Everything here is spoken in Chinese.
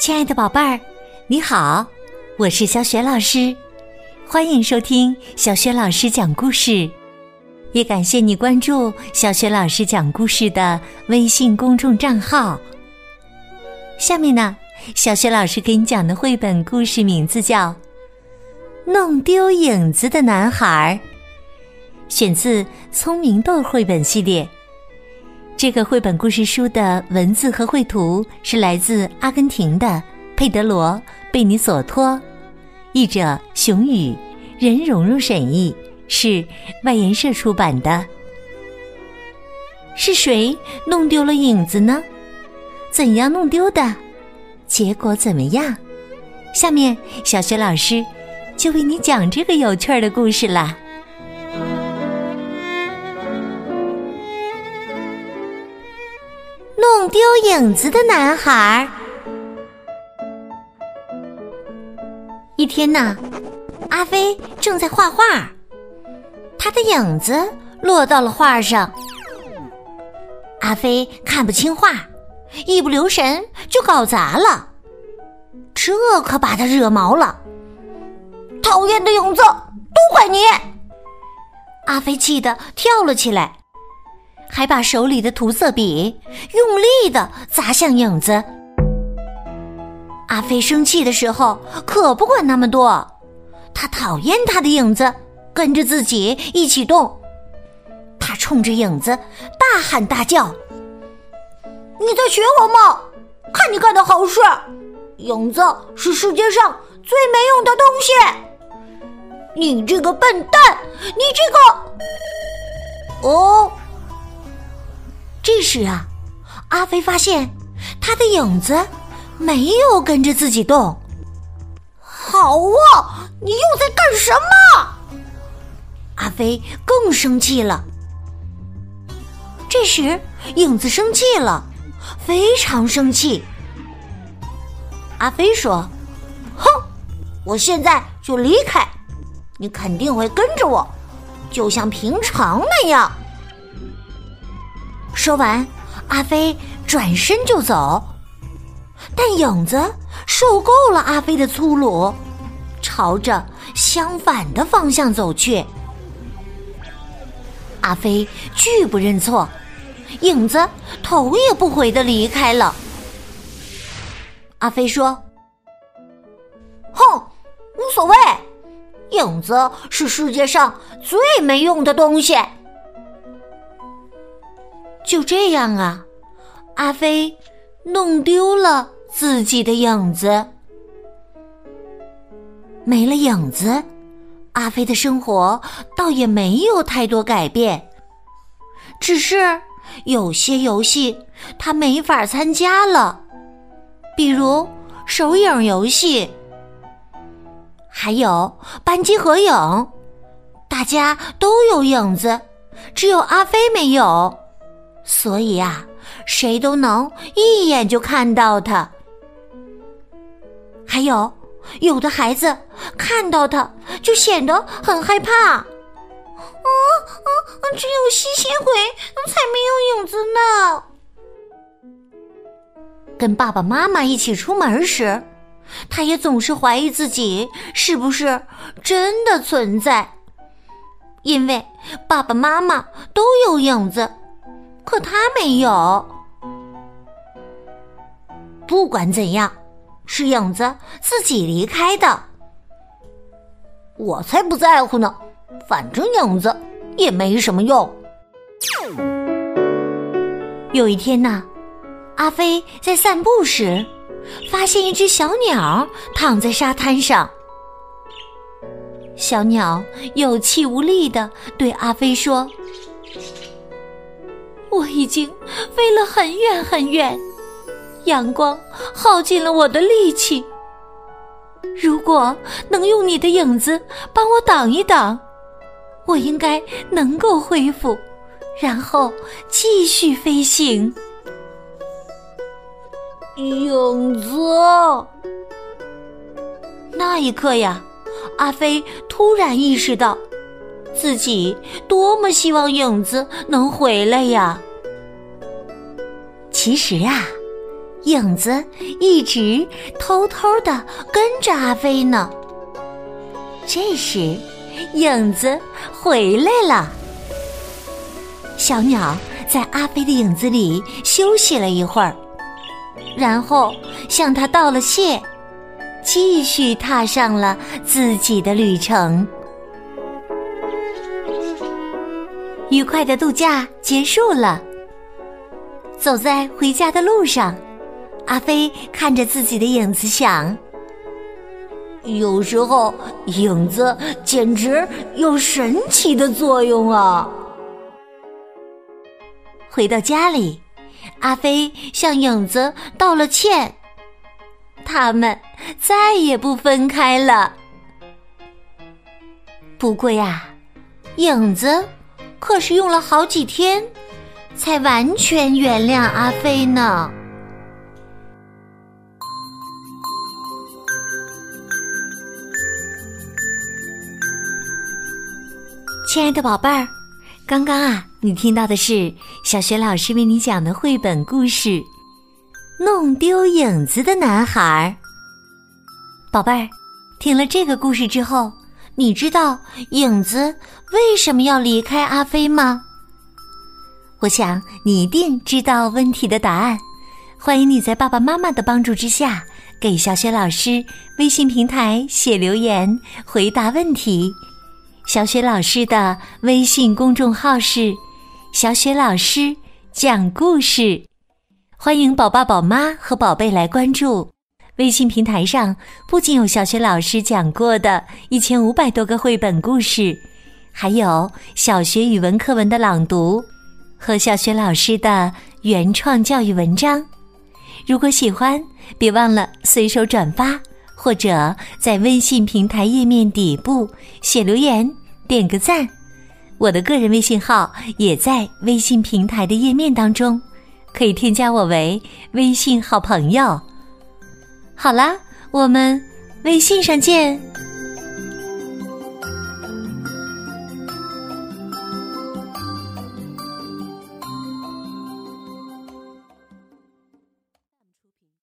亲爱的宝贝儿，你好，我是小雪老师，欢迎收听小雪老师讲故事，也感谢你关注小雪老师讲故事的微信公众账号。下面呢，小雪老师给你讲的绘本故事名字叫《弄丢影子的男孩》，选自《聪明豆》绘本系列。这个绘本故事书的文字和绘图是来自阿根廷的佩德罗·贝尼索托，译者熊宇，任蓉蓉审译，是外研社出版的。是谁弄丢了影子呢？怎样弄丢的？结果怎么样？下面小学老师就为你讲这个有趣儿的故事啦。弄丢影子的男孩。一天呢，阿飞正在画画，他的影子落到了画上。阿飞看不清画，一不留神就搞砸了，这可把他惹毛了。讨厌的影子，都怪你！阿飞气得跳了起来。还把手里的涂色笔用力的砸向影子。阿飞生气的时候可不管那么多，他讨厌他的影子跟着自己一起动。他冲着影子大喊大叫：“你在学我吗？看你干的好事！影子是世界上最没用的东西！你这个笨蛋！你这个……哦。”这时啊，阿飞发现他的影子没有跟着自己动。好啊，你又在干什么？阿飞更生气了。这时，影子生气了，非常生气。阿飞说：“哼，我现在就离开，你肯定会跟着我，就像平常那样。”说完，阿飞转身就走，但影子受够了阿飞的粗鲁，朝着相反的方向走去。阿飞拒不认错，影子头也不回的离开了。阿飞说：“哼，无所谓，影子是世界上最没用的东西。”就这样啊，阿飞弄丢了自己的影子，没了影子，阿飞的生活倒也没有太多改变，只是有些游戏他没法参加了，比如手影游戏，还有班级合影，大家都有影子，只有阿飞没有。所以啊，谁都能一眼就看到他。还有，有的孩子看到他就显得很害怕。啊啊，只有吸血鬼才没有影子呢。跟爸爸妈妈一起出门时，他也总是怀疑自己是不是真的存在，因为爸爸妈妈都有影子。可他没有。不管怎样，是影子自己离开的。我才不在乎呢，反正影子也没什么用。有一天呢，阿飞在散步时，发现一只小鸟躺在沙滩上。小鸟有气无力的对阿飞说。我已经飞了很远很远，阳光耗尽了我的力气。如果能用你的影子帮我挡一挡，我应该能够恢复，然后继续飞行。影子，那一刻呀，阿飞突然意识到。自己多么希望影子能回来呀！其实啊，影子一直偷偷的跟着阿飞呢。这时，影子回来了。小鸟在阿飞的影子里休息了一会儿，然后向他道了谢，继续踏上了自己的旅程。愉快的度假结束了。走在回家的路上，阿飞看着自己的影子，想：有时候影子简直有神奇的作用啊！回到家里，阿飞向影子道了歉，他们再也不分开了。不过呀，影子可是用了好几天。才完全原谅阿飞呢。亲爱的宝贝儿，刚刚啊，你听到的是小学老师为你讲的绘本故事《弄丢影子的男孩》。宝贝儿，听了这个故事之后，你知道影子为什么要离开阿飞吗？我想你一定知道问题的答案，欢迎你在爸爸妈妈的帮助之下，给小雪老师微信平台写留言回答问题。小雪老师的微信公众号是“小雪老师讲故事”，欢迎宝爸宝妈和宝贝来关注。微信平台上不仅有小学老师讲过的一千五百多个绘本故事，还有小学语文课文的朗读。和小学老师的原创教育文章，如果喜欢，别忘了随手转发，或者在微信平台页面底部写留言，点个赞。我的个人微信号也在微信平台的页面当中，可以添加我为微信好朋友。好啦，我们微信上见。